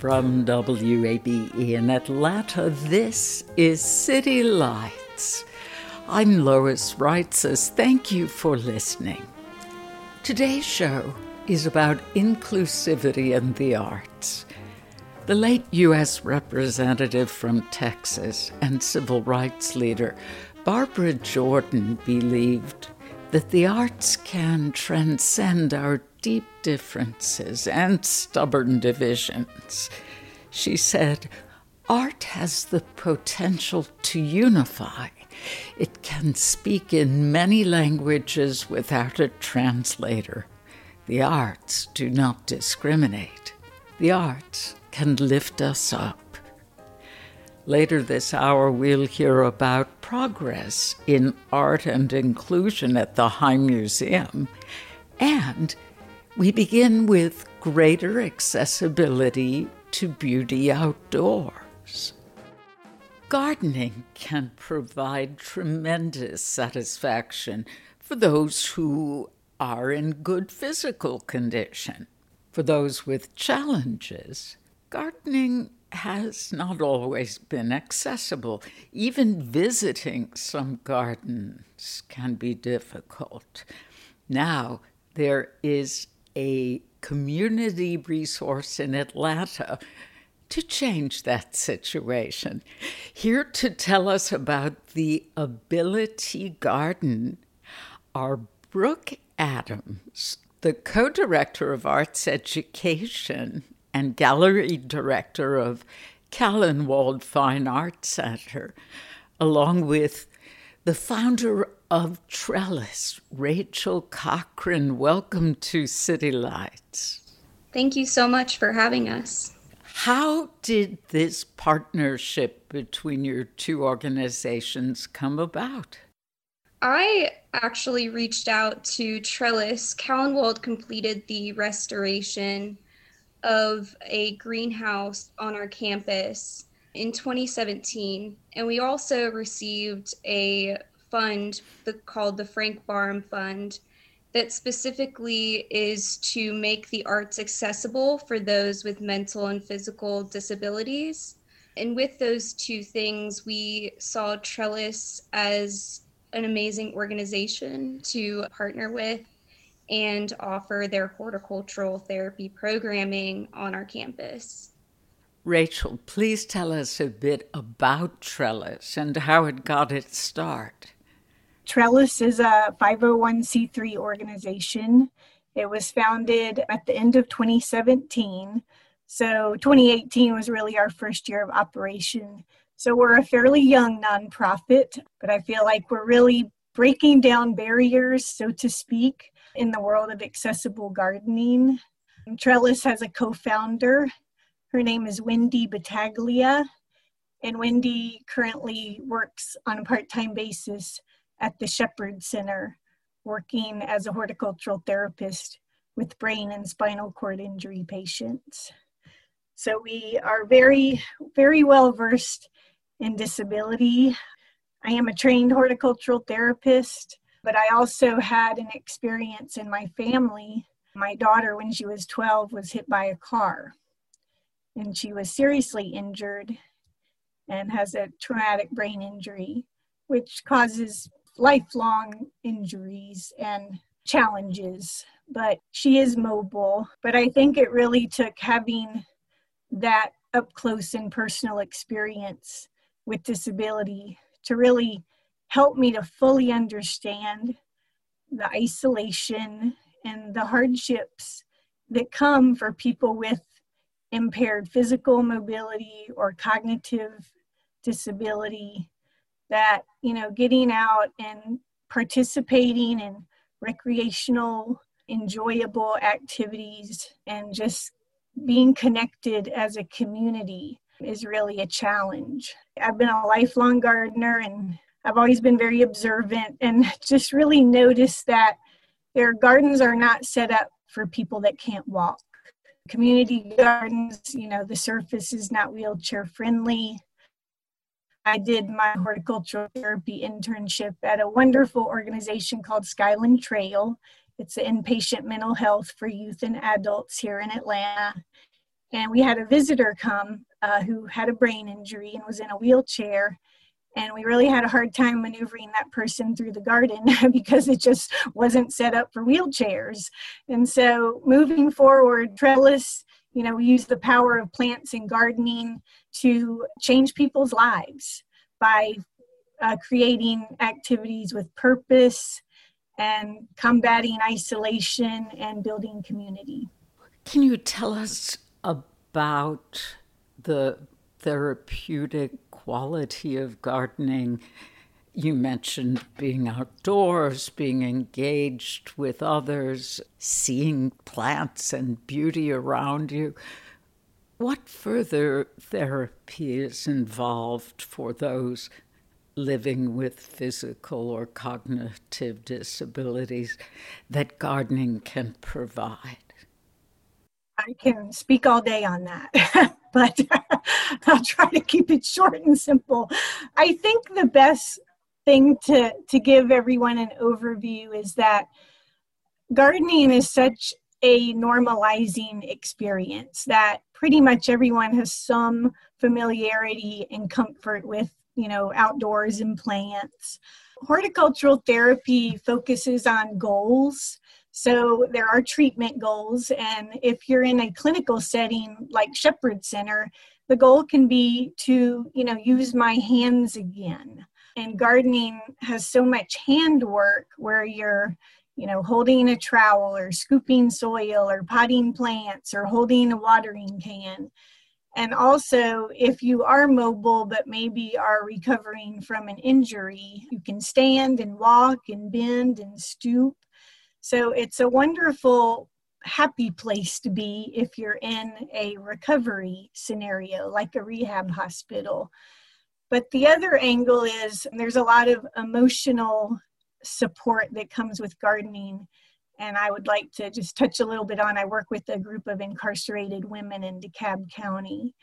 From WABE in Atlanta, this is City Lights. I'm Lois Reitzes. Thank you for listening. Today's show is about inclusivity in the arts. The late U.S. Representative from Texas and civil rights leader Barbara Jordan believed that the arts can transcend our deep differences and stubborn divisions. She said, Art has the potential to unify. It can speak in many languages without a translator. The arts do not discriminate. The arts can lift us up. Later this hour, we'll hear about progress in art and inclusion at the High Museum. And we begin with greater accessibility to beauty outdoors. Gardening can provide tremendous satisfaction for those who are in good physical condition. For those with challenges, gardening has not always been accessible. Even visiting some gardens can be difficult. Now, there is a community resource in Atlanta to change that situation. Here to tell us about the Ability Garden are Brooke Adams, the co director of arts education and gallery director of Callanwolde Fine Arts Center, along with the founder of Trellis, Rachel Cochran. Welcome to City Lights. Thank you so much for having us. How did this partnership between your two organizations come about? I actually reached out to Trellis. Callanwolde completed the restoration of a greenhouse on our campus in 2017. And we also received a fund called the Frank Barham Fund that specifically is to make the arts accessible for those with mental and physical disabilities. And with those two things, we saw Trellis as an amazing organization to partner with and offer their horticultural therapy programming on our campus. Rachel, please tell us a bit about Trellis and how it got its start. Trellis is a 501c3 organization. It was founded at the end of 2017. So 2018 was really our first year of operation. So we're a fairly young nonprofit, but I feel like we're really breaking down barriers, so to speak, in the world of accessible gardening. Trellis has a co founder. Her name is Wendy Battaglia. And Wendy currently works on a part time basis at the Shepherd Center, working as a horticultural therapist with brain and spinal cord injury patients. So we are very, very well versed in disability. I am a trained horticultural therapist, but I also had an experience in my family. My daughter, when she was 12, was hit by a car and she was seriously injured and has a traumatic brain injury, which causes lifelong injuries and challenges, but she is mobile. But I think it really took having that up close and personal experience with disability to really help me to fully understand the isolation and the hardships that come for people with impaired physical mobility or cognitive disability that you know getting out and participating in recreational enjoyable activities and just being connected as a community is really a challenge. I've been a lifelong gardener and I've always been very observant and just really noticed that their gardens are not set up for people that can't walk. Community gardens, you know, the surface is not wheelchair friendly. I did my horticultural therapy internship at a wonderful organization called Skyland Trail. It's an inpatient mental health for youth and adults here in Atlanta. And we had a visitor come uh, who had a brain injury and was in a wheelchair. And we really had a hard time maneuvering that person through the garden because it just wasn't set up for wheelchairs. And so moving forward, trellis, you know, we use the power of plants and gardening to change people's lives by uh, creating activities with purpose and combating isolation and building community. Can you tell us about the therapeutic quality of gardening? You mentioned being outdoors, being engaged with others, seeing plants and beauty around you. What further therapy is involved for those living with physical or cognitive disabilities that gardening can provide? I can speak all day on that, but I'll try to keep it short and simple. I think the best thing to, to give everyone an overview is that gardening is such a normalizing experience that pretty much everyone has some familiarity and comfort with you know outdoors and plants. Horticultural therapy focuses on goals. So there are treatment goals and if you're in a clinical setting like shepherd center the goal can be to you know use my hands again and gardening has so much handwork where you're you know, holding a trowel or scooping soil or potting plants or holding a watering can. And also, if you are mobile but maybe are recovering from an injury, you can stand and walk and bend and stoop. So it's a wonderful, happy place to be if you're in a recovery scenario like a rehab hospital. But the other angle is there's a lot of emotional support that comes with gardening. And I would like to just touch a little bit on I work with a group of incarcerated women in DeKalb County,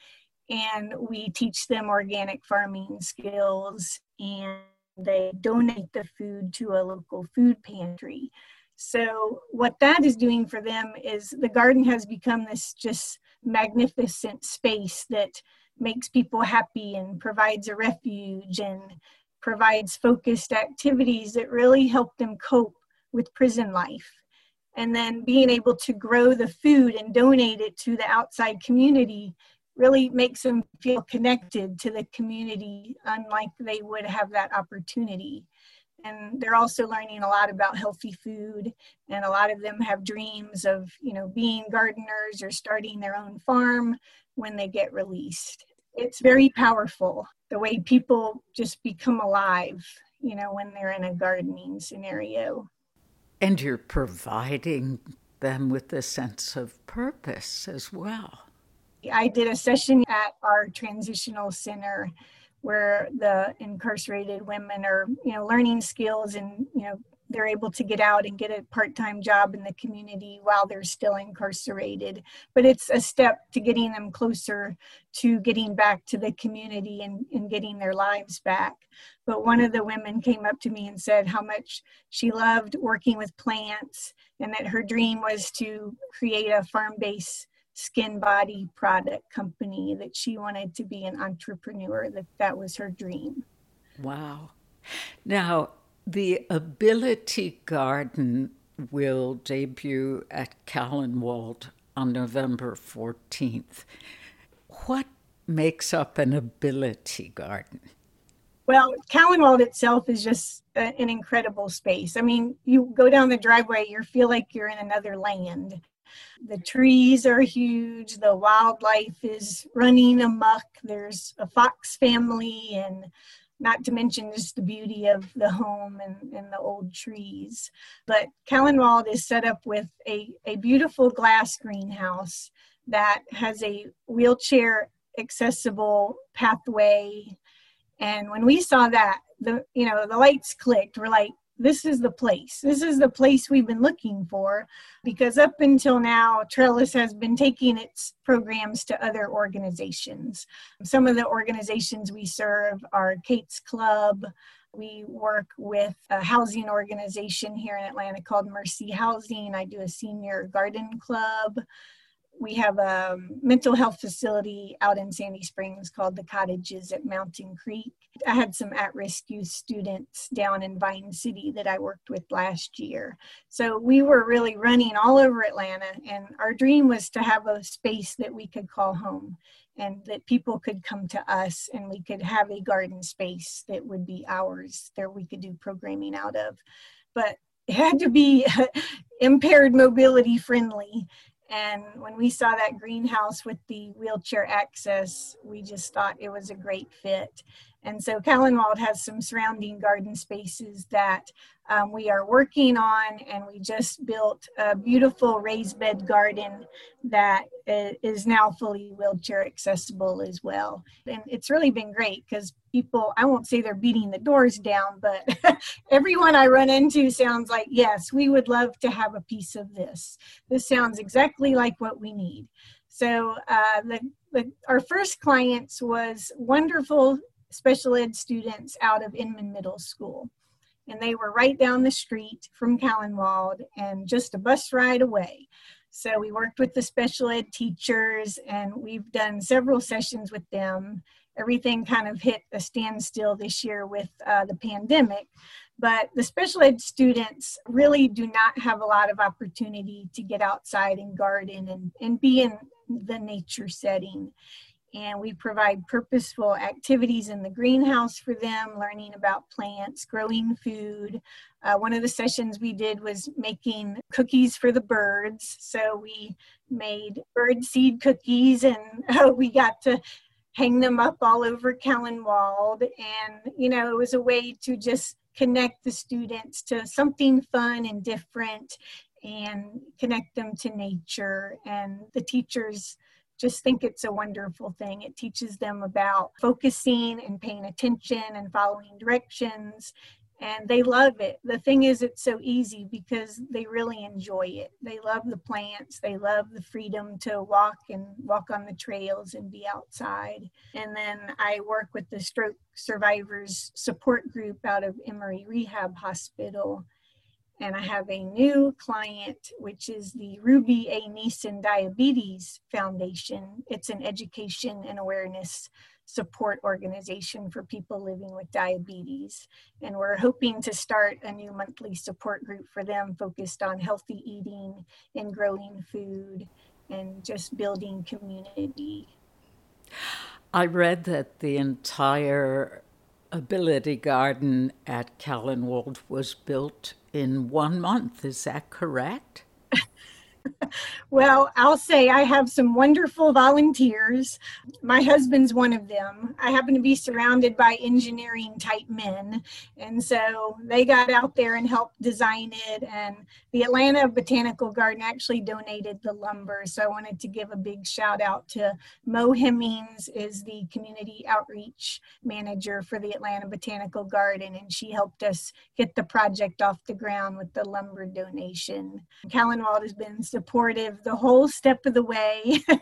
and we teach them organic farming skills and they donate the food to a local food pantry. So, what that is doing for them is the garden has become this just magnificent space that makes people happy and provides a refuge and provides focused activities that really help them cope with prison life. And then being able to grow the food and donate it to the outside community really makes them feel connected to the community, unlike they would have that opportunity. And they're also learning a lot about healthy food, and a lot of them have dreams of, you know, being gardeners or starting their own farm when they get released. It's very powerful the way people just become alive, you know, when they're in a gardening scenario. And you're providing them with a sense of purpose as well. I did a session at our transitional center where the incarcerated women are, you know, learning skills and, you know, they're able to get out and get a part-time job in the community while they're still incarcerated. But it's a step to getting them closer to getting back to the community and, and getting their lives back. But one of the women came up to me and said how much she loved working with plants and that her dream was to create a farm-based skin body product company that she wanted to be an entrepreneur that that was her dream wow now the Ability Garden will debut at Callanwolde on November 14th. What makes up an ability garden? Well, Callanwolde itself is just an incredible space. I mean, you go down the driveway, you feel like you're in another land. The trees are huge, the wildlife is running amuck. There's a fox family, and not to mention just the beauty of the home and, and the old trees. But Callanwolde is set up with a, a beautiful glass greenhouse that has a wheelchair accessible pathway and when we saw that, the you know the lights clicked. We're like, this is the place. This is the place we've been looking for because up until now, Trellis has been taking its programs to other organizations. Some of the organizations we serve are Kate's Club. We work with a housing organization here in Atlanta called Mercy Housing. I do a senior garden club we have a mental health facility out in Sandy Springs called the Cottages at Mountain Creek. I had some at risk youth students down in Vine City that I worked with last year. So we were really running all over Atlanta, and our dream was to have a space that we could call home and that people could come to us and we could have a garden space that would be ours that we could do programming out of. But it had to be impaired mobility friendly and when we saw that greenhouse with the wheelchair access, we just thought it was a great fit. And so Callanwolde has some surrounding garden spaces that um, we are working on, and we just built a beautiful raised bed garden that is now fully wheelchair accessible as well. And it's really been great because people, I won't say they're beating the doors down, but everyone I run into sounds like, yes, we would love to have a piece of this. This sounds exactly like what we need. So uh, the, the, our first clients was wonderful special ed students out of Inman Middle School. And they were right down the street from Callanwolde and just a bus ride away. So we worked with the special ed teachers and we've done several sessions with them. Everything kind of hit a standstill this year with uh, the pandemic, but the special ed students really do not have a lot of opportunity to get outside and garden and, and be in the nature setting and we provide purposeful activities in the greenhouse for them, learning about plants, growing food. Uh, one of the sessions we did was making cookies for the birds. So we made bird seed cookies and uh, we got to hang them up all over Callanwolde. And, you know, it was a way to just connect the students to something fun and different and connect them to nature. And the teachers just think it's a wonderful thing. It teaches them about focusing and paying attention and following directions. And they love it. The thing is, it's so easy because they really enjoy it. They love the plants. They love the freedom to walk and walk on the trails and be outside. And then I work with the stroke survivors support group out of Emory Rehab Hospital and I have a new client, which is the Ruby A. Neeson Diabetes Foundation. It's an education and awareness support organization for people living with diabetes. And we're hoping to start a new monthly support group for them focused on healthy eating and growing food and just building community. I read that the entire Ability Garden at Callanwolde was built in one month. Is that correct? well, I'll say I have some wonderful volunteers. My husband's one of them. I happen to be surrounded by engineering type men. And so they got out there and helped design it. And the Atlanta Botanical Garden actually donated the lumber. So I wanted to give a big shout out to Mo Hemmings is the community outreach manager for the Atlanta Botanical Garden. And she helped us get the project off the ground with the lumber donation. Callanwolde has been supportive the whole step of the way.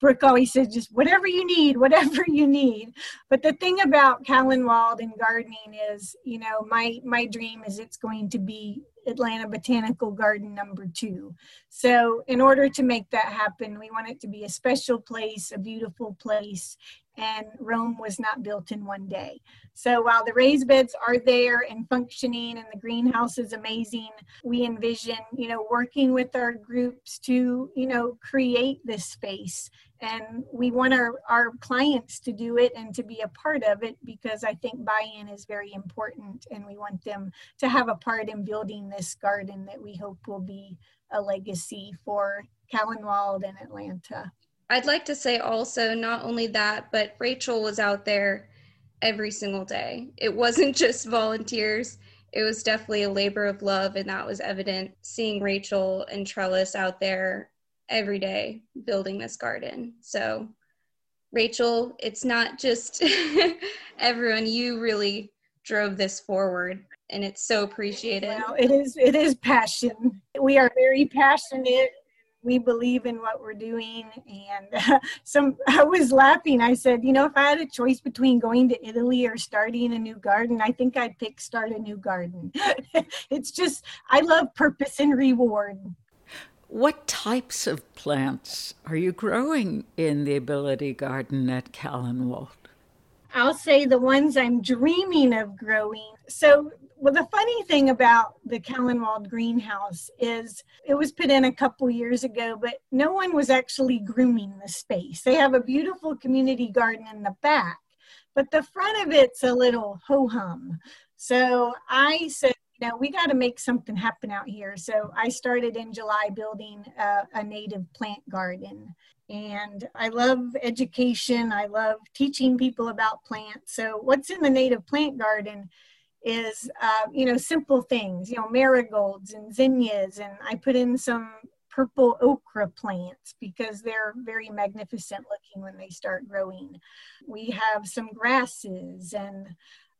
Brooke always says, just whatever you need, whatever you need. But the thing about Callanwolde and gardening is, you know, my my dream is it's going to be Atlanta Botanical Garden number two. So in order to make that happen, we want it to be a special place, a beautiful place, and Rome was not built in one day. So while the raised beds are there and functioning and the greenhouse is amazing, we envision, you know, working with our groups to, you know, create this space and we want our, our clients to do it and to be a part of it because I think buy-in is very important and we want them to have a part in building this garden that we hope will be a legacy for Callanwolde and Atlanta. I'd like to say also not only that, but Rachel was out there every single day. It wasn't just volunteers. It was definitely a labor of love, and that was evident seeing Rachel and Trellis out there every day building this garden. So, Rachel, it's not just everyone, you really drove this forward and it's so appreciated. Well, it is it is passion. We are very passionate. We believe in what we're doing and uh, some I was laughing. I said, you know, if I had a choice between going to Italy or starting a new garden, I think I'd pick start a new garden. it's just I love purpose and reward. What types of plants are you growing in the Ability Garden at Callanwolde? I'll say the ones I'm dreaming of growing. So, well, the funny thing about the Callanwolde greenhouse is it was put in a couple years ago, but no one was actually grooming the space. They have a beautiful community garden in the back, but the front of it's a little ho hum. So I said, you know, we got to make something happen out here. So I started in July building a, a, native plant garden. And I love education. I love teaching people about plants. So what's in the native plant garden is, uh, you know, simple things, you know, marigolds and zinnias. And I put in some purple okra plants because they're very magnificent looking when they start growing. We have some grasses and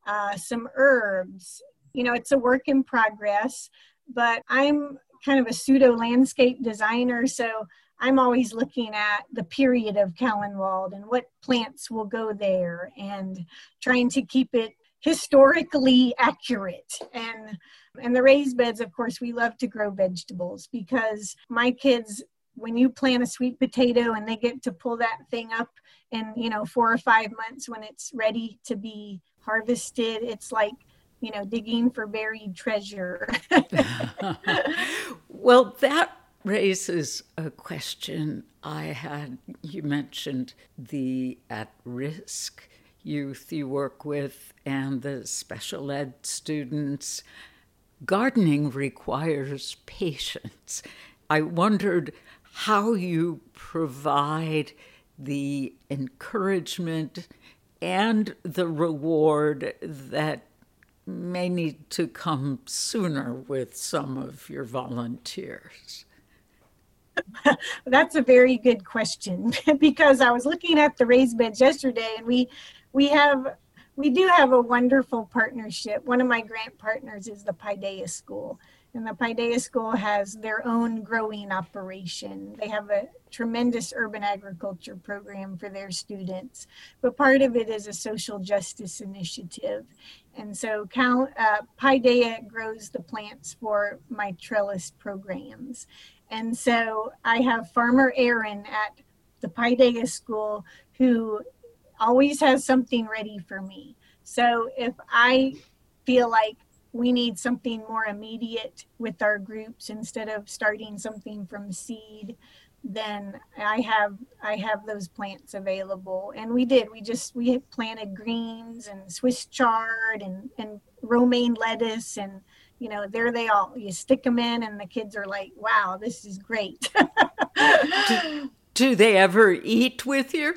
uh, some herbs you know, it's a work in progress, but I'm kind of a pseudo landscape designer. So I'm always looking at the period of Callanwolde and what plants will go there and trying to keep it historically accurate and and the raised beds of course we love to grow vegetables because my kids when you plant a sweet potato and they get to pull that thing up in you know four or five months when it's ready to be harvested it's like you know, digging for buried treasure. well, that raises a question I had. You mentioned the at risk youth you work with and the special ed students. Gardening requires patience. I wondered how you provide the encouragement and the reward that may need to come sooner with some of your volunteers? That's a very good question because I was looking at the raised beds yesterday and we we have we do have a wonderful partnership. One of my grant partners is the Paideia School and the Paideia School has their own growing operation. They have a tremendous urban agriculture program for their students, but part of it is a social justice initiative. And so Cal, uh, Paideia grows the plants for my trellis programs. And so I have Farmer Aaron at the Paideia School who always has something ready for me. So if I feel like we need something more immediate with our groups instead of starting something from seed then i have i have those plants available. And we did we just we planted greens and swiss chard and and romaine lettuce and you know there they all you stick them in and the kids are like wow this is great. Do, do they ever eat with you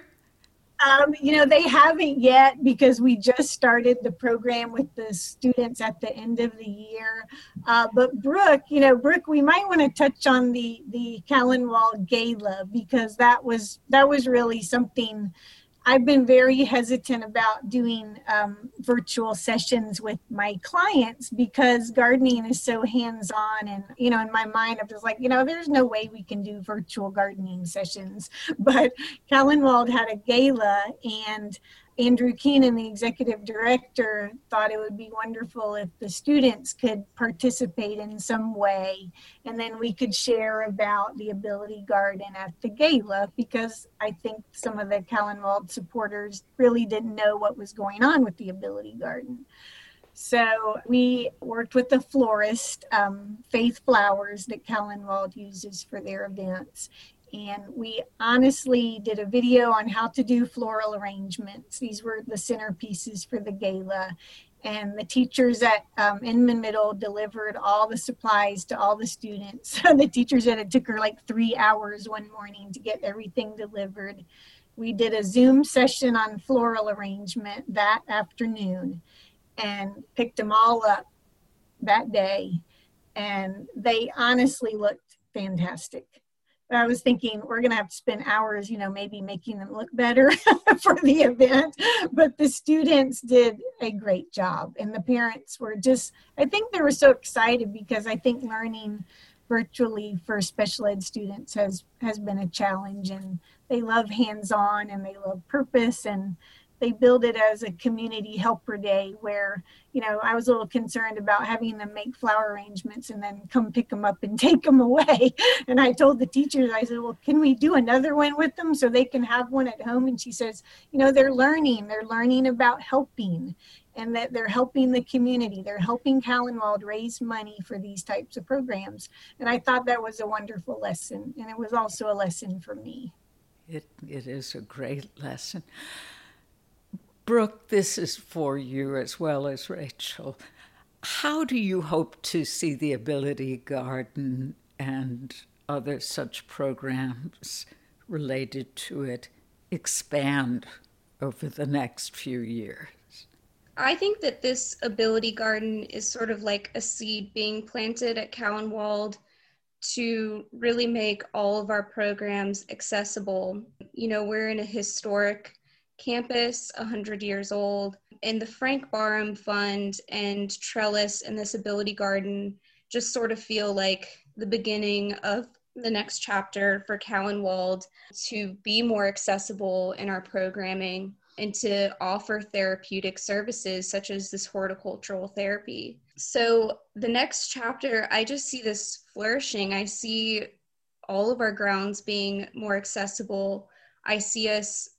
um, you know, they haven't yet because we just started the program with the students at the end of the year. Uh, but Brooke, you know, Brooke, we might want to touch on the the Callanwolde Gala because that was that was really something I've been very hesitant about doing um, virtual sessions with my clients because gardening is so hands on. And, you know, in my mind, I'm just like, you know, there's no way we can do virtual gardening sessions. But Callanwolde had a gala and Andrew Keenan, the executive director, thought it would be wonderful if the students could participate in some way. And then we could share about the Ability Garden at the gala because I think some of the Callanwolde supporters really didn't know what was going on with the Ability Garden. So we worked with the florist, um, Faith Flowers, that Callanwolde uses for their events And we honestly did a video on how to do floral arrangements. These were the centerpieces for the gala. And the teachers at um, Inman Middle delivered all the supplies to all the students. the teachers said it took her like three hours one morning to get everything delivered. We did a Zoom session on floral arrangement that afternoon and picked them all up that day. And they honestly looked fantastic. I was thinking we're going to have to spend hours, you know, maybe making them look better for the event. But the students did a great job, and the parents were just, I think they were so excited because I think learning virtually for special ed students has has been a challenge and they love hands-on and they love purpose and they build it as a community helper day where you know i was a little concerned about having them make flower arrangements and then come pick them up and take them away. And i told the teachers i said well can we do another one with them so they can have one at home? And she says you know they're learning. They're learning about helping and that they're helping the community. They're helping Callanwolde raise money for these types of programs. And i thought that was a wonderful lesson and it was also a lesson for me. It, it is a great lesson Brooke, this is for you as well as Rachel. How do you hope to see the Ability Garden and other such programs related to it expand over the next few years? I think that this Ability Garden is sort of like a seed being planted at Callanwolde to really make all of our programs accessible. You know, we're in a historic campus, 100 years old, and the Frank Barham Fund and Trellis and this Ability Garden just sort of feel like the beginning of the next chapter for Callanwolde to be more accessible in our programming and to offer therapeutic services such as this horticultural therapy. So, the next chapter, I just see this flourishing. I see all of our grounds being more accessible. I see us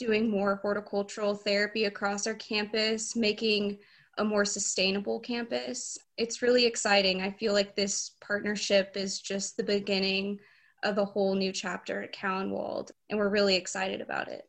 doing more horticultural therapy across our campus, making a more sustainable campus. It's really exciting. I feel like this partnership is just the beginning of a whole new chapter at Callanwolde, and we're really excited about it.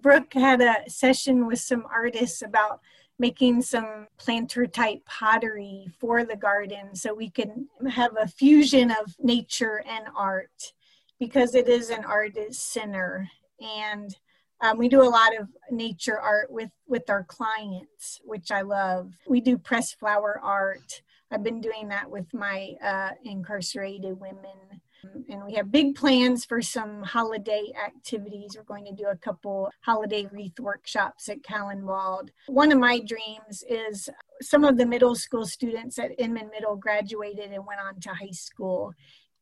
Brooke had a session with some artists about making some planter type pottery for the garden so we can have a fusion of nature and art because it is an artist center and um, we do a lot of nature art with with our clients, which I love. We do press flower art. I've been doing that with my uh, incarcerated women. And we have big plans for some holiday activities. We're going to do a couple holiday wreath workshops at Callanwolde. One of my dreams is some of the middle school students at Inman Middle graduated and went on to high school.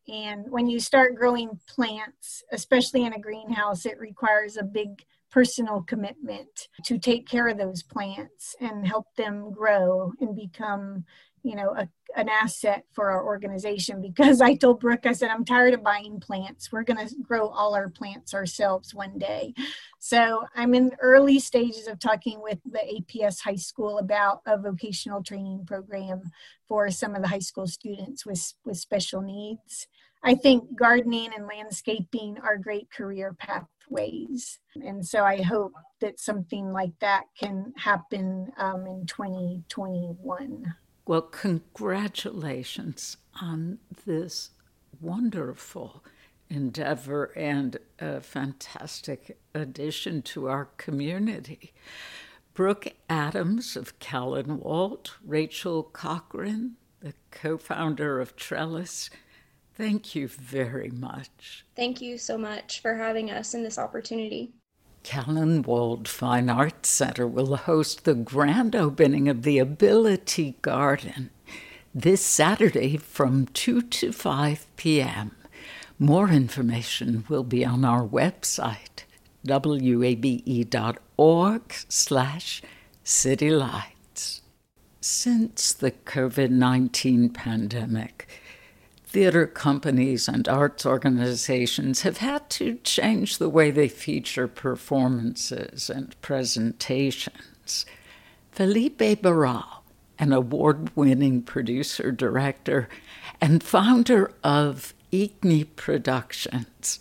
And when you start growing plants, especially in a greenhouse, it requires a big personal commitment to take care of those plants and help them grow and become you know a, an asset for our organization because i told brooke i said i'm tired of buying plants we're going to grow all our plants ourselves one day so i'm in early stages of talking with the aps high school about a vocational training program for some of the high school students with with special needs i think gardening and landscaping are great career pathways. And so I hope that something like that can happen um, in 2021. Well, congratulations on this wonderful endeavor and a fantastic addition to our community. Brooke Adams of Callanwolde, Rachel Cochran, the co founder of Trellis, Thank you very much. Thank you so much for having us in this opportunity. Callanwolde Fine Arts Center will host the grand opening of the Ability Garden this Saturday from 2 to 5 p.m. More information will be on our website, wabe.org slash citylights. Since the COVID 19 pandemic, theater companies and arts organizations have had to change the way they feature performances and presentations. Felipe Barral, an award winning producer director and founder of Igni Productions,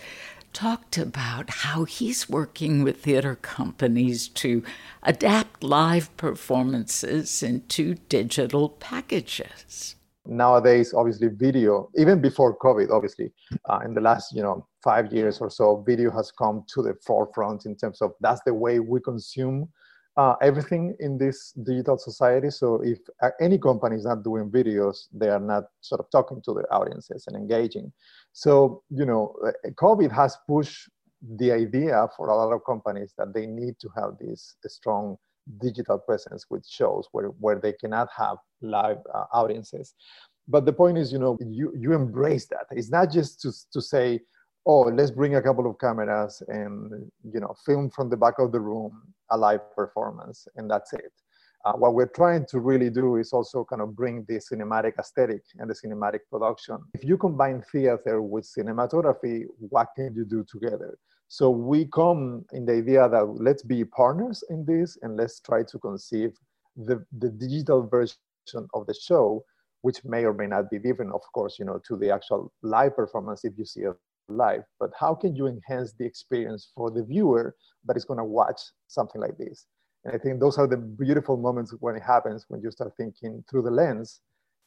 talked about how he's working with theater companies to adapt live performances into digital packages. Nowadays, obviously, video, even before COVID, obviously, uh, in the last, you know, five years or so, video has come to the forefront in terms of that's the way we consume uh, everything in this digital society. So if uh, any company is not doing videos, they are not sort of talking to their audiences and engaging. So, you know, uh, COVID has pushed the idea for a lot of companies that they need to have this strong digital presence with shows where, where they cannot have live uh, audiences. But the point is, you know, you, you embrace that. It's not just to, to say, oh, let's bring a couple of cameras and, you know, film from the back of the room a live performance, and that's it. Uh, what we're trying to really do is also kind of bring the cinematic aesthetic and the cinematic production. If you combine theater with cinematography, what can you do together? So we come in the idea that let's be partners in this and let's try to conceive the, the digital version of the show, which may or may not be different, of course, you know, to the actual live performance if you see it live. But how can you enhance the experience for the viewer that is going to watch something like this? And I think those are the beautiful moments when it happens when you start thinking through the lens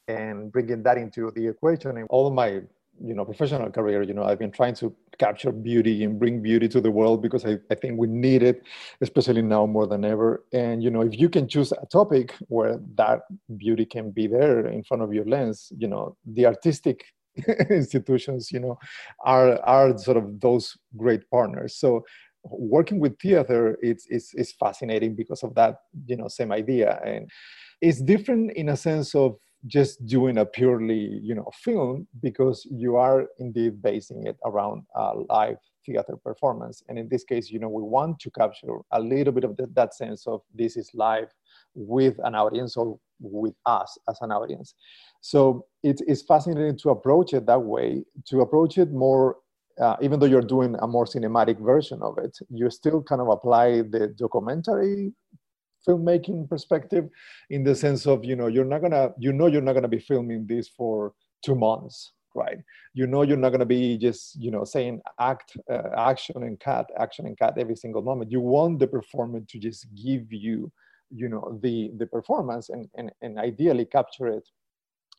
and bringing that into the equation. And all my you know professional career you know i've been trying to capture beauty and bring beauty to the world because I, I think we need it especially now more than ever. And you know if you can choose a topic where that beauty can be there in front of your lens you know the artistic institutions you know are are sort of those great partners. So working with theater it's, it's, it's fascinating because of that you know same idea. And it's different in a sense of just doing a purely you know film because you are indeed basing it around a live theater performance. And in this case you know we want to capture a little bit of the, that sense of this is live with an audience or with us as an audience. So it's fascinating to approach it that way. To approach it more uh, even though you're doing a more cinematic version of it you still kind of apply the documentary filmmaking perspective in the sense of you know you're not gonna you know you're not gonna be filming this for two months right? You know you're not to be just you know saying act uh, action and cut action and cut every single moment. You want the performer to just give you you know the the performance and and, and ideally capture it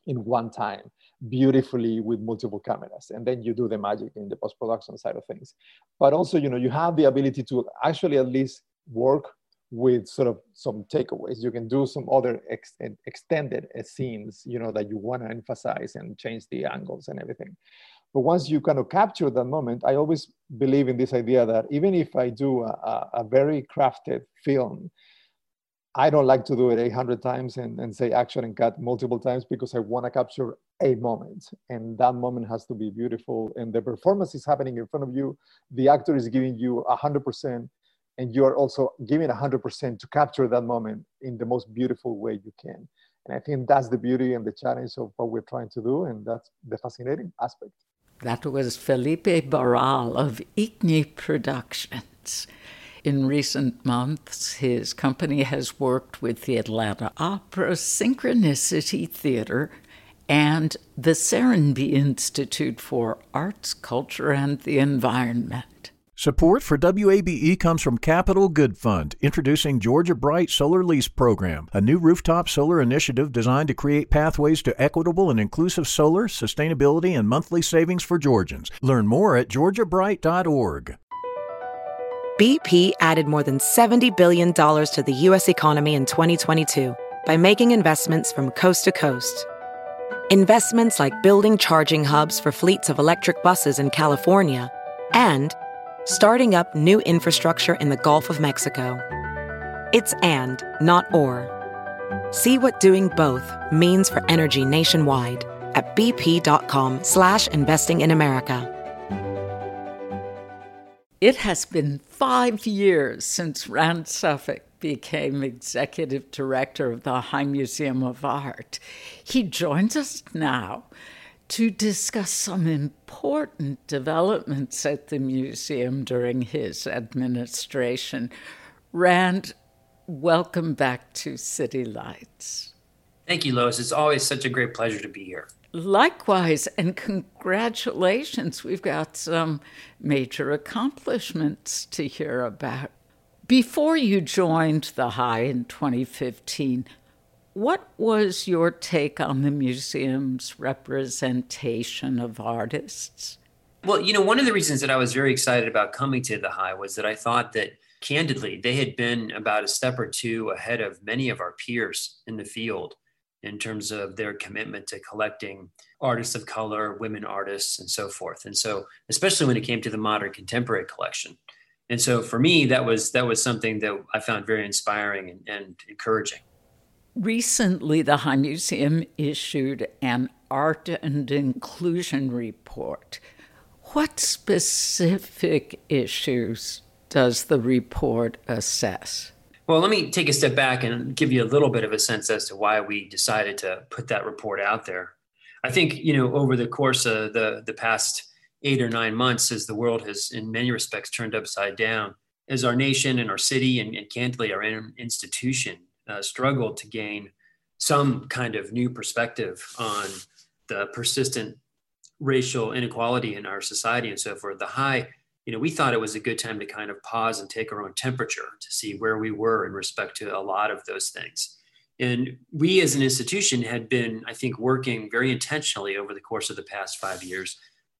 in one time beautifully with multiple cameras. And then you do the magic in the post-production side of things. But also you know you have the ability to actually at least work with sort of some takeaways. You can do some other ex- extended uh, scenes, you know, that you want to emphasize and change the angles and everything. But once you kind of capture that moment, I always believe in this idea that even if I do a, a very crafted film, I don't like to do it 800 times and, and say action and cut multiple times because I want to capture a moment. And that moment has to be beautiful. And the performance is happening in front of you. The actor is giving you 100% and you are also giving 100% to capture that moment in the most beautiful way you can. And i think that's the beauty and the challenge of what we're trying to do and that's the fascinating aspect. That was felipe barral of igni productions. In recent months, his company has worked with the Atlanta Opera, Synchronicity Theater, and the Serenbe Institute for Arts, Culture, and the Environment. Support for WABE comes from Capital Good Fund, introducing Georgia Bright Solar Lease Program, a new rooftop solar initiative designed to create pathways to equitable and inclusive solar, sustainability, and monthly savings for Georgians. Learn more at georgiabright.org. BP added more than $70 billion to the U.S. economy in 2022 by making investments from coast to coast. Investments like building charging hubs for fleets of electric buses in California and starting up new infrastructure in the Gulf of Mexico. It's and, not or. See what doing both means for energy nationwide at bp.com slash investing in America. It has been five years since Rand Suffolk became executive director of the High Museum of Art. He joins us now to discuss some important developments at the museum during his administration. Rand, welcome back to City Lights. Thank you, Lois. It's always such a great pleasure to be here. Likewise, and congratulations. We've got some major accomplishments to hear about. Before you joined the High in 2015, what was your take on the museum's representation of artists? Well, you know, one of the reasons that I was very excited about coming to the High was that I thought that candidly, they had been about a step or two ahead of many of our peers in the field in terms of their commitment to collecting artists of color, women artists, and so forth. And so, especially when it came to the modern contemporary collection. And so, for me, that was that was something that I found very inspiring and, and encouraging. Recently, the High Museum issued an art and inclusion report. What specific issues does the report assess? Well, let me take a step back and give you a little bit of a sense as to why we decided to put that report out there. I think, you know, over the course of the, the past eight or nine months, as the world has, in many respects, turned upside down, as our nation and our city and, and candidly our institution uh, struggled to gain some kind of new perspective on the persistent racial inequality in our society and so forth, the high, you know, we thought it was a good time to kind of pause and take our own temperature to see where we were in respect to a lot of those things. And we as an institution had been, I think, working very intentionally over the course of the past five years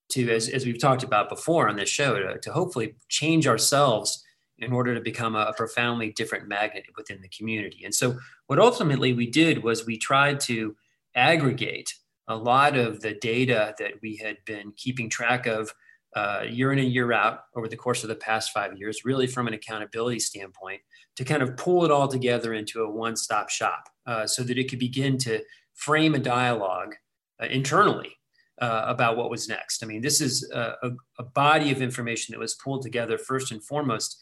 to, as, as we've talked about before on this show, to, to hopefully change ourselves in order to become a, profoundly different magnet within the community. And so, what ultimately we did was we tried to aggregate a lot of the data that we had been keeping track of uh, year in and year out over the course of the past five years, really from an accountability standpoint, to kind of pull it all together into a one stop shop uh, so that it could begin to frame a dialogue uh, internally uh, about what was next. I mean, this is a, a, a body of information that was pulled together first and foremost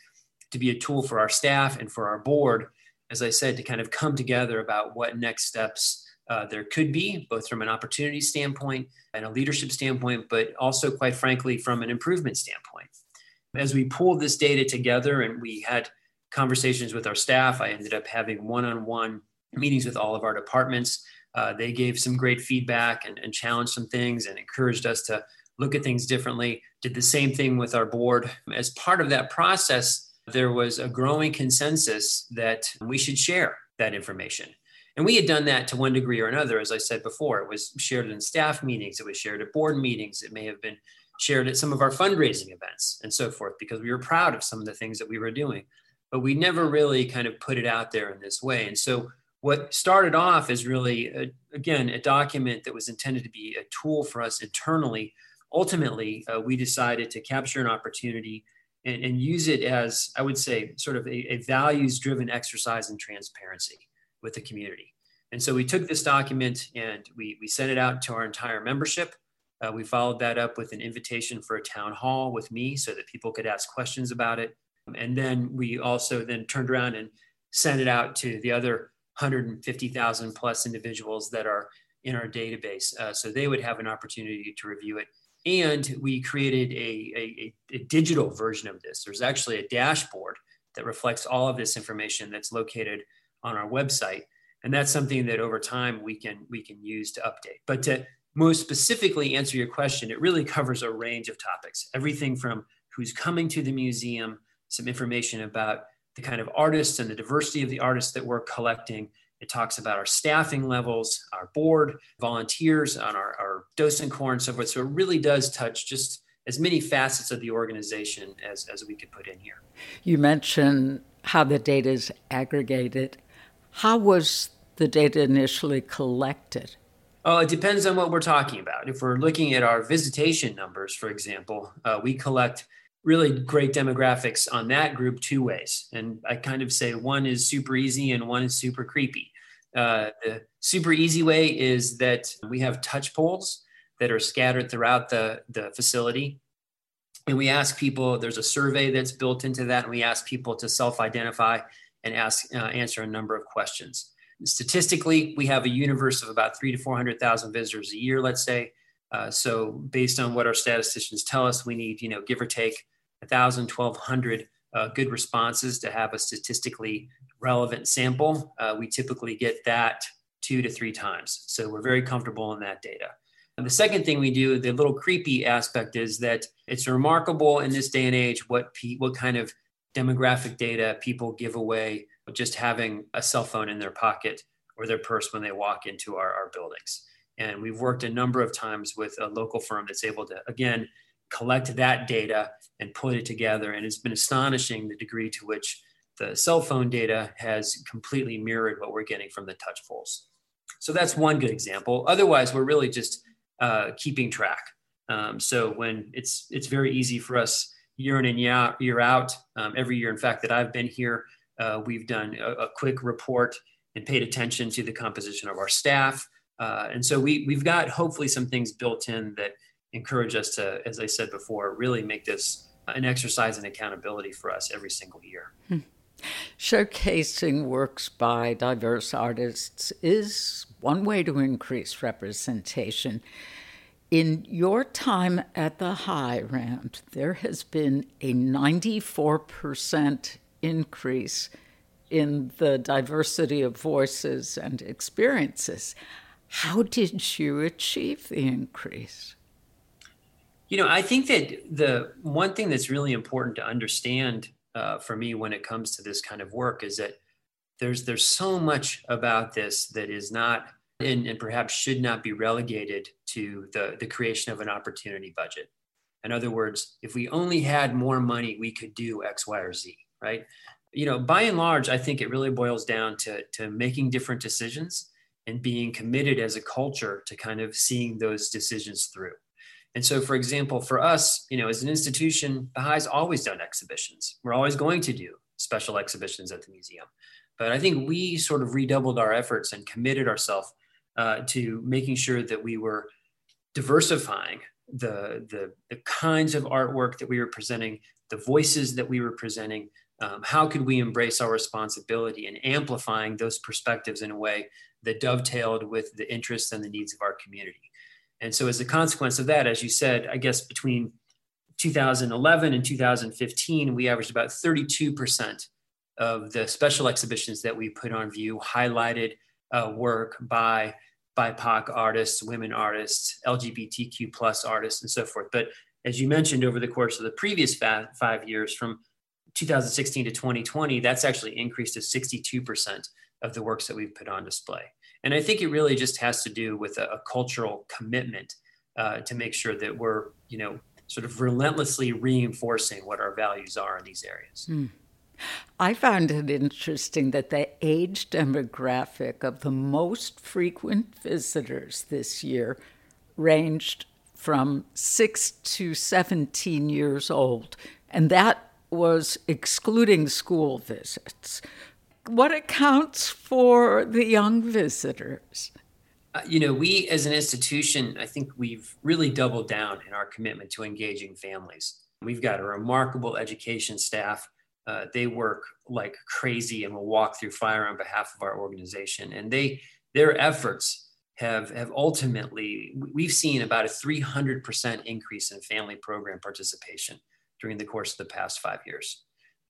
to be a tool for our staff and for our board, as I said, to kind of come together about what next steps uh, there could be, both from an opportunity standpoint and a leadership standpoint, but also, quite frankly, from an improvement standpoint. As we pulled this data together and we had conversations with our staff, I ended up having one on one meetings with all of our departments. Uh, they gave some great feedback and, and challenged some things and encouraged us to look at things differently. Did the same thing with our board. As part of that process, there was a growing consensus that we should share that information. And we had done that to one degree or another, as I said before. It was shared in staff meetings, it was shared at board meetings, it may have been shared at some of our fundraising events and so forth, because we were proud of some of the things that we were doing. But we never really kind of put it out there in this way. And so what started off as really, a, again, a document that was intended to be a tool for us internally. Ultimately, uh, we decided to capture an opportunity and, and, use it as, I would say, sort of a, a values driven exercise in transparency with the community. And so we took this document and we, we sent it out to our entire membership. Uh, we followed that up with an invitation for a town hall with me so that people could ask questions about it. And then we also then turned around and sent it out to the other 150,000 plus individuals that are in our database. Uh, so they would have an opportunity to review it. And we created a, a, a, digital version of this. There's actually a dashboard that reflects all of this information that's located on our website. And that's something that over time we can we can use to update. But to most specifically answer your question, it really covers a range of topics. Everything from who's coming to the museum, some information about the kind of artists and the diversity of the artists that we're collecting. It talks about our staffing levels, our board, volunteers, on our, our docent corps, and so forth. So it really does touch just as many facets of the organization as, as we could put in here. You mentioned how the data is aggregated. How was the data initially collected? Oh, it depends on what we're talking about. If we're looking at our visitation numbers, for example, uh, we collect really great demographics on that group two ways. And I kind of say one is super easy and one is super creepy. Uh, the super easy way is that we have touch poles that are scattered throughout the, the facility. And we ask people, there's a survey that's built into that, and we ask people to self identify and ask uh, answer a number of questions. Statistically, we have a universe of about three to 400,000 visitors a year, let's say. Uh, so based on what our statisticians tell us, we need, you know, give or take 1,000, 1,200 uh, good responses to have a statistically relevant sample. Uh, we typically get that two to three times. So we're very comfortable in that data. The second thing we do, the little creepy aspect, is that it's remarkable in this day and age what pe- what kind of demographic data people give away just having a cell phone in their pocket or their purse when they walk into our, our buildings. And we've worked a number of times with a local firm that's able to, again, collect that data and put it together. And it's been astonishing the degree to which the cell phone data has completely mirrored what we're getting from the touch pulse. So that's one good example. Otherwise, we're really just uh, keeping track. Um, so when it's it's very easy for us year in and year out, year out um, every year. In fact, that I've been here, uh, we've done a, a, quick report and paid attention to the composition of our staff. Uh, and so we we've got hopefully some things built in that encourage us to, as I said before, really make this an exercise in accountability for us every single year. Hmm. Showcasing works by diverse artists is one way to increase representation. In your time at the High Rand, there has been a 94% increase in the diversity of voices and experiences. How did you achieve the increase? You know, I think that the one thing that's really important to understand uh, for me when it comes to this kind of work is that there's there's so much about this that is not and, and perhaps should not be relegated to the, the creation of an opportunity budget. In other words, if we only had more money, we could do X, Y, or Z, right? You know, by and large, I think it really boils down to, to making different decisions and being committed as a culture to kind of seeing those decisions through. And so, for example, for us, you know, as an institution, High's always done exhibitions. We're always going to do special exhibitions at the museum. But I think we sort of redoubled our efforts and committed ourselves uh, to making sure that we were diversifying the, the, the kinds of artwork that we were presenting, the voices that we were presenting. Um, how could we embrace our responsibility in amplifying those perspectives in a way that dovetailed with the interests and the needs of our community? And so, as a consequence of that, as you said, I guess between 2011 and 2015, we averaged about 32% of the special exhibitions that we put on view highlighted uh, work by BIPOC artists, women artists, LGBTQ plus artists, and so forth. But as you mentioned, over the course of the previous five years, from 2016 to 2020, that's actually increased to 62% of the works that we've put on display. And I think it really just has to do with a, a cultural commitment uh, to make sure that we're, you know, sort of relentlessly reinforcing what our values are in these areas. Mm. I found it interesting that the age demographic of the most frequent visitors this year ranged from 6 to 17 years old, and that was excluding school visits. What accounts for the young visitors? Uh, you know, we as an institution, I think we've really doubled down in our commitment to engaging families. We've got a remarkable education staff uh, they work like crazy and will walk through fire on behalf of our organization. And they their efforts have have ultimately we've seen about a 300% increase in family program participation during the course of the past five years.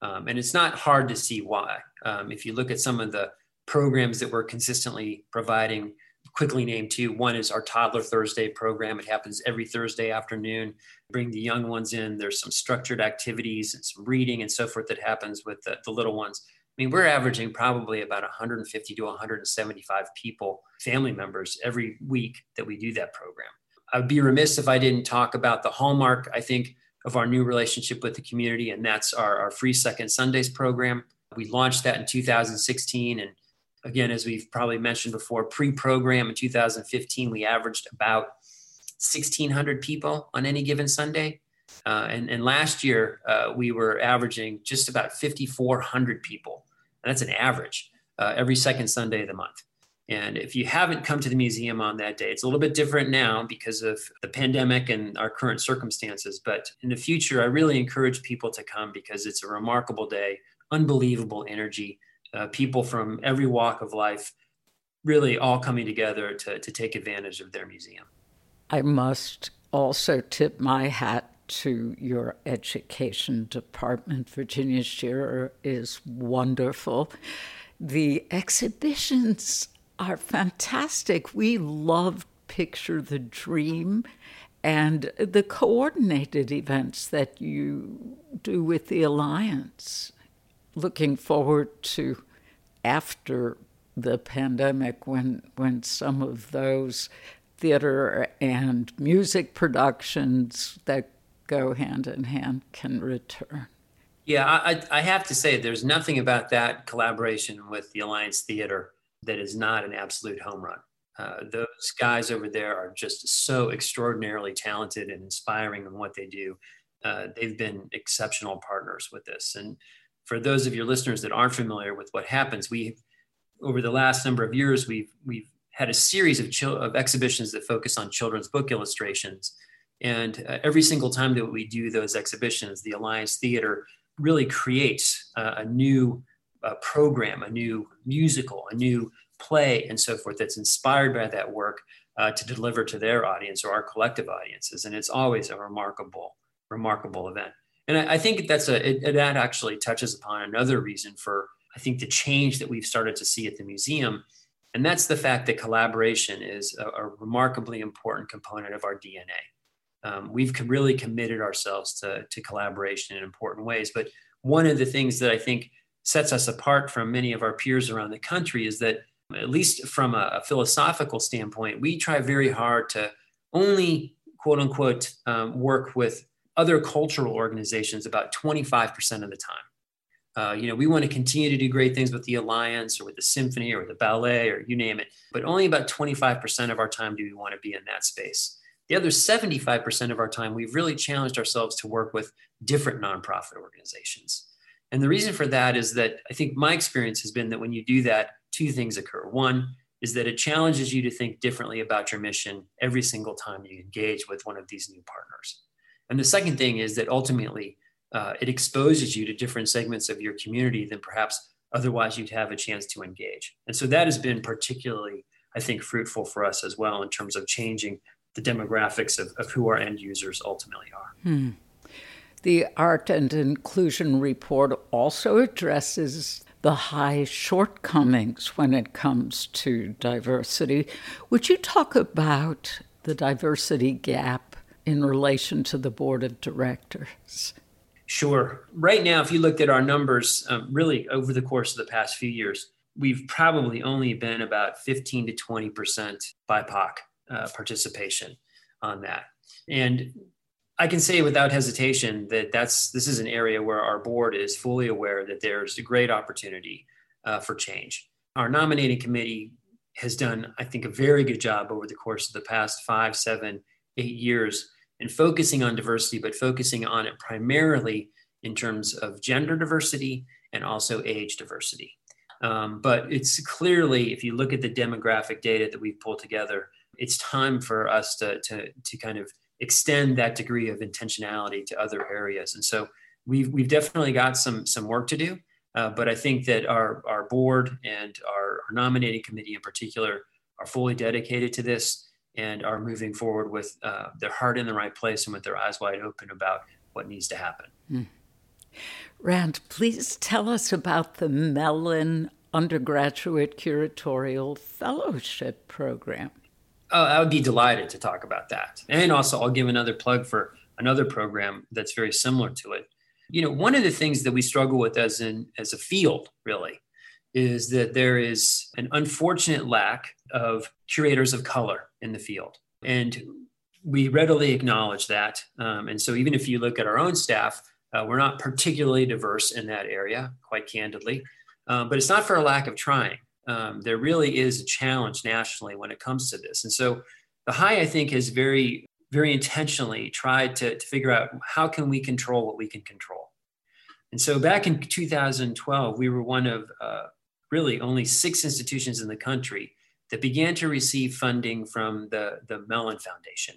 Um, and it's not hard to see why. Um, if you look at some of the programs that we're consistently providing quickly name two. One is our Toddler Thursday program. It happens every Thursday afternoon. Bring the young ones in. There's some structured activities and some reading and so forth that happens with the, the little ones. I mean, we're averaging probably about 150 to 175 people, family members, every week that we do that program. I would be remiss if I didn't talk about the hallmark, I think, of our new relationship with the community, and that's our, our Free Second Sundays program. We launched that in 2016, and again, as we've probably mentioned before, pre-program in 2015, we averaged about 1,600 people on any given Sunday. Uh, and, and last year, uh, we were averaging just about 5,400 people. And that's an average uh, every second Sunday of the month. And if you haven't come to the museum on that day, it's a little bit different now because of the pandemic and our current circumstances. But in the future, I really encourage people to come because it's a remarkable day, unbelievable energy uh, people from every walk of life really all coming together to, to take advantage of their museum. I must also tip my hat to your education department. Virginia Shearer is wonderful. The exhibitions are fantastic. We love Picture the Dream and the coordinated events that you do with the Alliance. Looking forward to after the pandemic when when some of those theater and music productions that go hand in hand can return. Yeah, I, I have to say, there's nothing about that collaboration with the Alliance Theater that is not an absolute home run. Uh, those guys over there are just so extraordinarily talented and inspiring in what they do. Uh, they've been exceptional partners with this. And for those of your listeners that aren't familiar with what happens, we over the last number of years we've we've had a series of, chil- of exhibitions that focus on children's book illustrations. And uh, every single time that we do those exhibitions, the Alliance Theater really creates a new uh, program, a new musical, a new play, and so forth that's inspired by that work uh, to deliver to their audience or our collective audiences. And it's always a remarkable, remarkable event. And I, I think that's a it, that actually touches upon another reason for I think the change that we've started to see at the museum, and that's the fact that collaboration is a, a remarkably important component of our DNA. Um, we've really committed ourselves to, to collaboration in important ways. But one of the things that I think sets us apart from many of our peers around the country is that at least from a, philosophical standpoint, we try very hard to only quote unquote um, work with other cultural organizations about 25% of the time. Uh, you know, we want to continue to do great things with the Alliance or with the symphony or the ballet or you name it, but only about 25% of our time do we want to be in that space. The other 75% of our time, we've really challenged ourselves to work with different nonprofit organizations. And the reason for that is that I think my experience has been that when you do that, two things occur. One is that it challenges you to think differently about your mission every single time you engage with one of these new partners. And the second thing is that ultimately uh, it exposes you to different segments of your community than perhaps otherwise you'd have a chance to engage. And so that has been particularly, I think, fruitful for us as well in terms of changing the demographics of, of who our end users ultimately are. Hmm. The Art and Inclusion Report also addresses the high shortcomings when it comes to diversity. Would you talk about the diversity gap in relation to the board of directors? Sure. Right now, if you looked at our numbers, um, really over the course of the past few years, we've probably only been about 15 to 20% BIPOC uh, participation on that. And I can say without hesitation that that's this is an area where our board is fully aware that there's a great opportunity uh, for change. Our nominating committee has done, I think, a very good job over the course of the past five, seven, eight years in focusing on diversity, but focusing on it primarily in terms of gender diversity and also age diversity. Um, but it's clearly, if you look at the demographic data that we've pulled together, it's time for us to, to, to kind of extend that degree of intentionality to other areas. And so we've, we've definitely got some, some work to do. Uh, but I think that our, our board and our, our, nominating committee in particular are fully dedicated to this and are moving forward with uh, their heart in the right place and with their eyes wide open about what needs to happen. Mm. Rand, please tell us about the Mellon Undergraduate Curatorial Fellowship Program. Oh, I would be delighted to talk about that. And also, I'll give another plug for another program that's very similar to it. You know, one of the things that we struggle with as in as a field, really, is that there is an unfortunate lack of curators of color in the field, and we readily acknowledge that. Um, and so, even if you look at our own staff, uh, we're not particularly diverse in that area, quite candidly. Um, but it's not for a lack of trying um, there really is a challenge nationally when it comes to this. And so the high, I think, has very, very intentionally tried to, to figure out how can we control what we can control. And so back in 2012, we were one of uh, really only six institutions in the country that began to receive funding from the, the Mellon Foundation.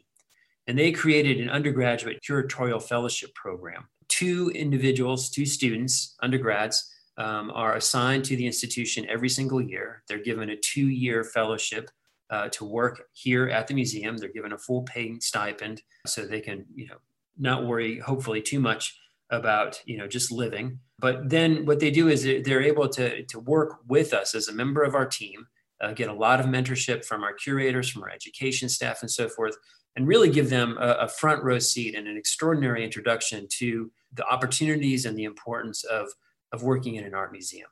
And they created an undergraduate curatorial fellowship program. Two individuals, two students, undergrads, um, are assigned to the institution every single year. They're given a two year fellowship uh, to work here at the museum. They're given a full paying stipend so they can, you know, not worry, hopefully, too much about, you know, just living. But then what they do is they're able to, to work with us as a member of our team uh, get a lot of mentorship from our curators, from our education staff, and so forth, and really give them a, a front row seat and an extraordinary introduction to the opportunities and the importance of, of working in an art museum.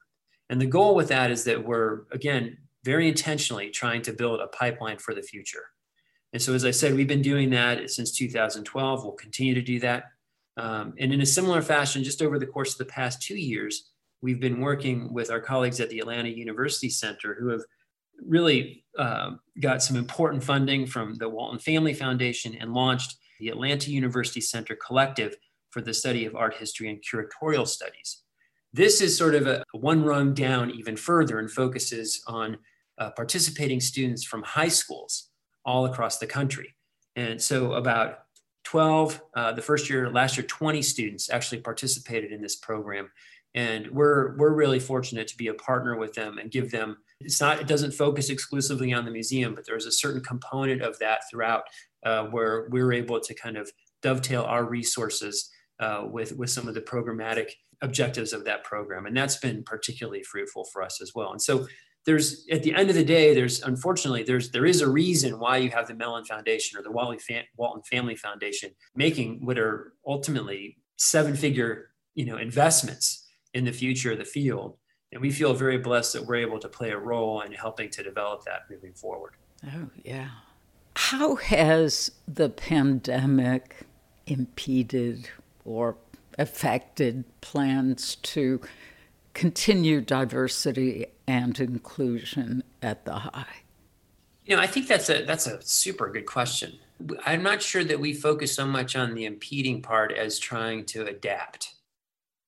And the goal with that is that we're, again, very intentionally trying to build a pipeline for the future. And so, as I said, we've been doing that since 2012. We'll continue to do that. Um, and in a similar fashion, just over the course of the past two years, we've been working with our colleagues at the Atlanta University Center who have really uh, got some important funding from the Walton Family Foundation and launched the Atlanta University Center Collective for the study of art history and curatorial studies. This is sort of a one rung down even further and focuses on uh, participating students from high schools all across the country. And so about 12, uh, the first year, last year, 20 students actually participated in this program. And we're, we're really fortunate to be a partner with them and give them, it's not, it doesn't focus exclusively on the museum, but there's a certain component of that throughout uh, where we're able to kind of dovetail our resources uh, with, with some of the programmatic objectives of that program. And that's been particularly fruitful for us as well. And so there's at the end of the day, there's unfortunately there's there is a reason why you have the Mellon Foundation or the Walton Family Foundation making what are ultimately seven-figure you know investments in the future of the field, and we feel very blessed that we're able to play a role in helping to develop that moving forward. Oh yeah, how has the pandemic impeded or affected plans to continue diversity and inclusion at the high? You know, I think that's a that's a super good question. I'm not sure that we focus so much on the impeding part as trying to adapt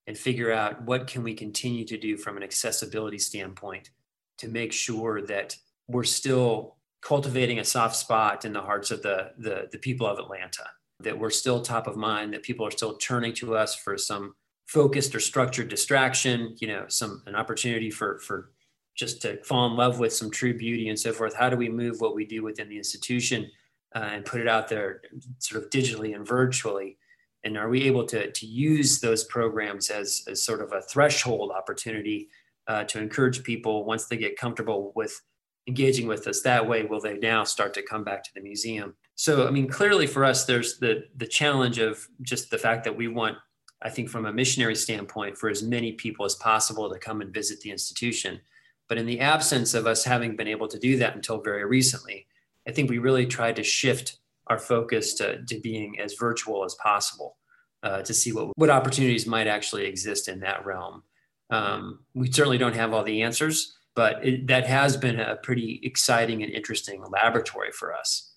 and figure out what can we continue to do from an accessibility standpoint to make sure that we're still cultivating a soft spot in the hearts of the, the, the people of Atlanta, that we're still top of mind, that people are still turning to us for some focused or structured distraction, you know, some an opportunity for for just to fall in love with some true beauty and so forth. How do we move what we do within the institution uh, and put it out there sort of digitally and virtually? And are we able to, to use those programs as, as sort of a threshold opportunity uh, to encourage people once they get comfortable with engaging with us that way, will they now start to come back to the museum? So, I mean, clearly for us, there's the, the challenge of just the fact that we want I think, from a missionary standpoint, for as many people as possible to come and visit the institution. But in the absence of us having been able to do that until very recently, I think we really tried to shift our focus to, to being as virtual as possible uh, to see what, what opportunities might actually exist in that realm. Um, we certainly don't have all the answers, but it, that has been a pretty exciting and interesting laboratory for us.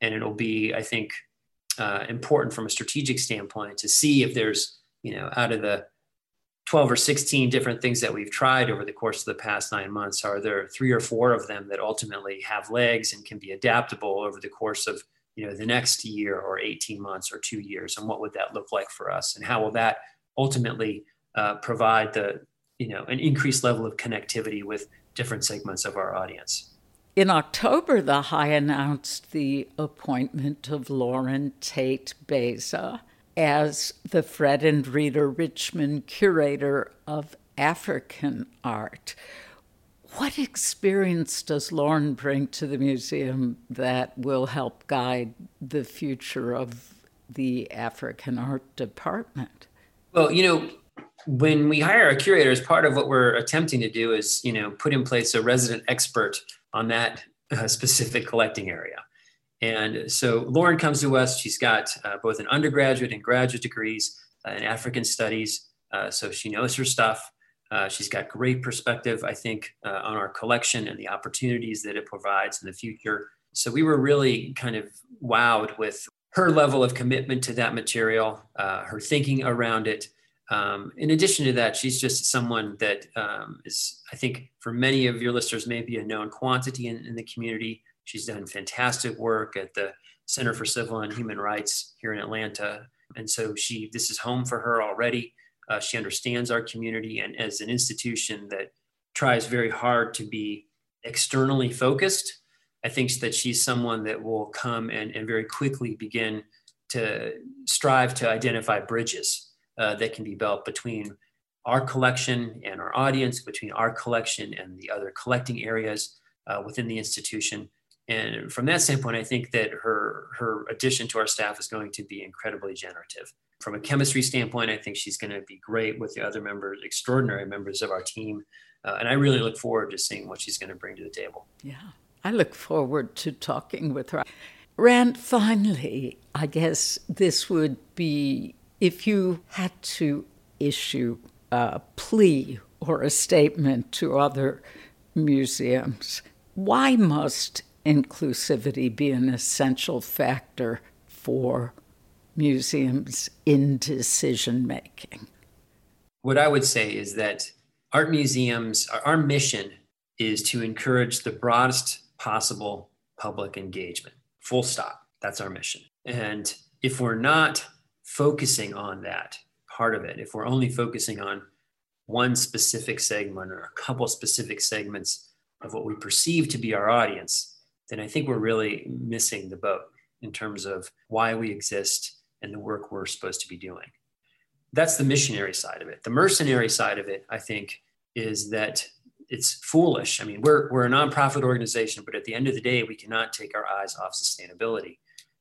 And it'll be, I think, uh, important from a strategic standpoint to see if there's you know, out of the 12 or 16 different things that we've tried over the course of the past nine months, are there three or four of them that ultimately have legs and can be adaptable over the course of you know the next year or 18 months or two years? And what would that look like for us? And how will that ultimately uh, provide the you know an increased level of connectivity with different segments of our audience in October, the High announced the appointment of Lauren Tate Baeza as the Fred and Rita Richman Curator of African Art. What experience does Lauren bring to the museum that will help guide the future of the African Art Department? Well, you know, when we hire a curator, as part of what we're attempting to do is, you know, put in place a resident expert on that uh, specific collecting area. And so Lauren comes to us. She's got uh, both an undergraduate and graduate degrees uh, in African studies. Uh, so she knows her stuff. Uh, she's got great perspective, I think, on our collection and the opportunities that it provides in the future. So we were really kind of wowed with her level of commitment to that material, her thinking around it. Um, in addition to that, she's just someone that um, is, I think, for many of your listeners, may be a known quantity in, in the community. She's done fantastic work at the Center for Civil and Human Rights here in Atlanta. And so she, this is home for her already. Uh, she understands our community and as an institution that tries very hard to be externally focused. I think that she's someone that will come and, and very quickly begin to strive to identify bridges uh, that can be built between our collection and our audience, between our collection and the other collecting areas, uh, within the institution. And from that standpoint, I think that her her addition to our staff is going to be incredibly generative. From a chemistry standpoint, I think she's going to be great with the other members, extraordinary members of our team. Uh, and I really look forward to seeing what she's going to bring to the table. Yeah, I look forward to talking with her. Rand, finally, I guess this would be if you had to issue a plea or a statement to other museums, why must inclusivity be an essential factor for museums in decision making? What I would say is that art museums, our mission is to encourage the broadest possible public engagement. Full stop. That's our mission. And if we're not focusing on that part of it, if we're only focusing on one specific segment or a couple specific segments of what we perceive to be our audience, then I think we're really missing the boat in terms of why we exist and the work we're supposed to be doing. That's the missionary side of it. The mercenary side of it, I think, is that it's foolish. I mean, we're, we're a nonprofit organization, but at the end of the day, we cannot take our eyes off sustainability.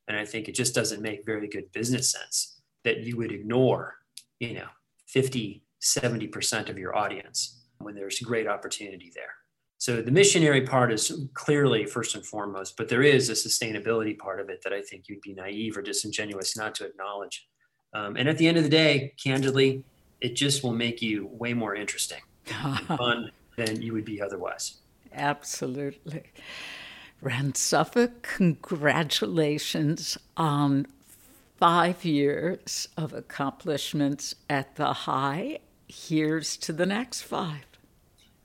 And I think it just doesn't make very good business sense that you would ignore, you know, 50, 70% of your audience when there's great opportunity there. So the missionary part is clearly first and foremost, but there is a sustainability part of it that I think you'd be naive or disingenuous not to acknowledge. Um, and at the end of the day, candidly, it just will make you way more interesting, fun than you would be otherwise. Absolutely. Rand Suffolk, congratulations on five years of accomplishments at the high. Here's to the next five.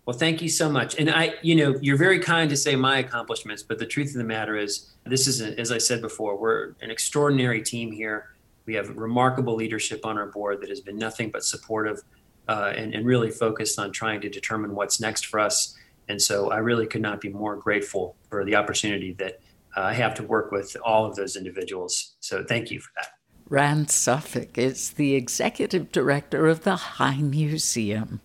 Well, thank you so much. And I, you know, you're very kind to say my accomplishments, but the truth of the matter is, this is, a, as I said before, we're an extraordinary team here. We have remarkable leadership on our board that has been nothing but supportive uh, and, and really focused on trying to determine what's next for us. And so I really could not be more grateful for the opportunity that uh, I have to work with all of those individuals. So thank you for that. Rand Suffolk is the executive director of the High Museum.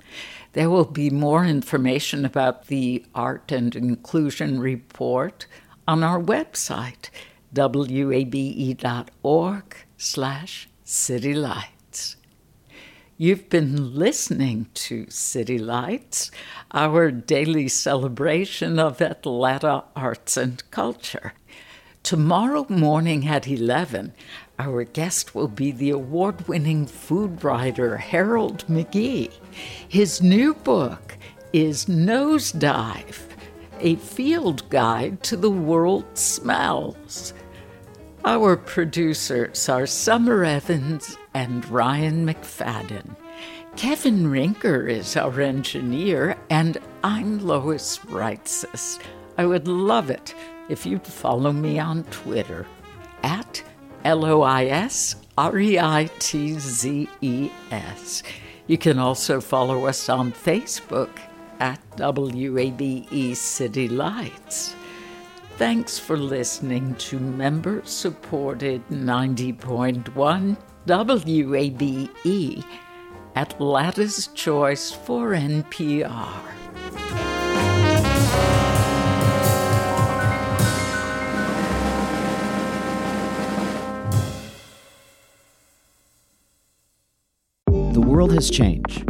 There will be more information about the Art and Inclusion Report on our website, wabe.org slash citylights. You've been listening to City Lights, our daily celebration of Atlanta arts and culture. Tomorrow morning at 11, our guest will be the award winning food writer Harold McGee. His new book is Nosedive A Field Guide to the World's Smells. Our producers are Summer Evans and Ryan McFadden. Kevin Rinker is our engineer, and I'm Lois Reitzes. I would love it if you'd follow me on Twitter at L O I S R E I T Z E S. You can also follow us on Facebook at WABE City Lights. Thanks for listening to member supported 90.1 WABE, Atlanta's Choice for NPR. The world has changed,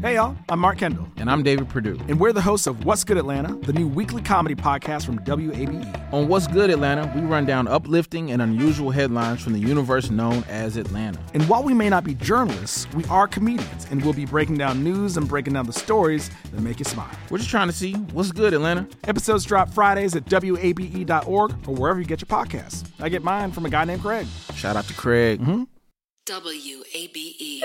Hey, y'all, I'm Mark Kendall. And I'm David Perdue. And we're the hosts of What's Good Atlanta, the new weekly comedy podcast from WABE. On What's Good Atlanta, we run down uplifting and unusual headlines from the universe known as Atlanta. And while we may not be journalists, we are comedians, and we'll be breaking down news and breaking down the stories that make you smile. We're just trying to see what's good, Atlanta. Episodes drop Fridays at WABE.org or wherever you get your podcasts. I get mine from a guy named Craig. Shout out to Craig. Mm-hmm. WABE.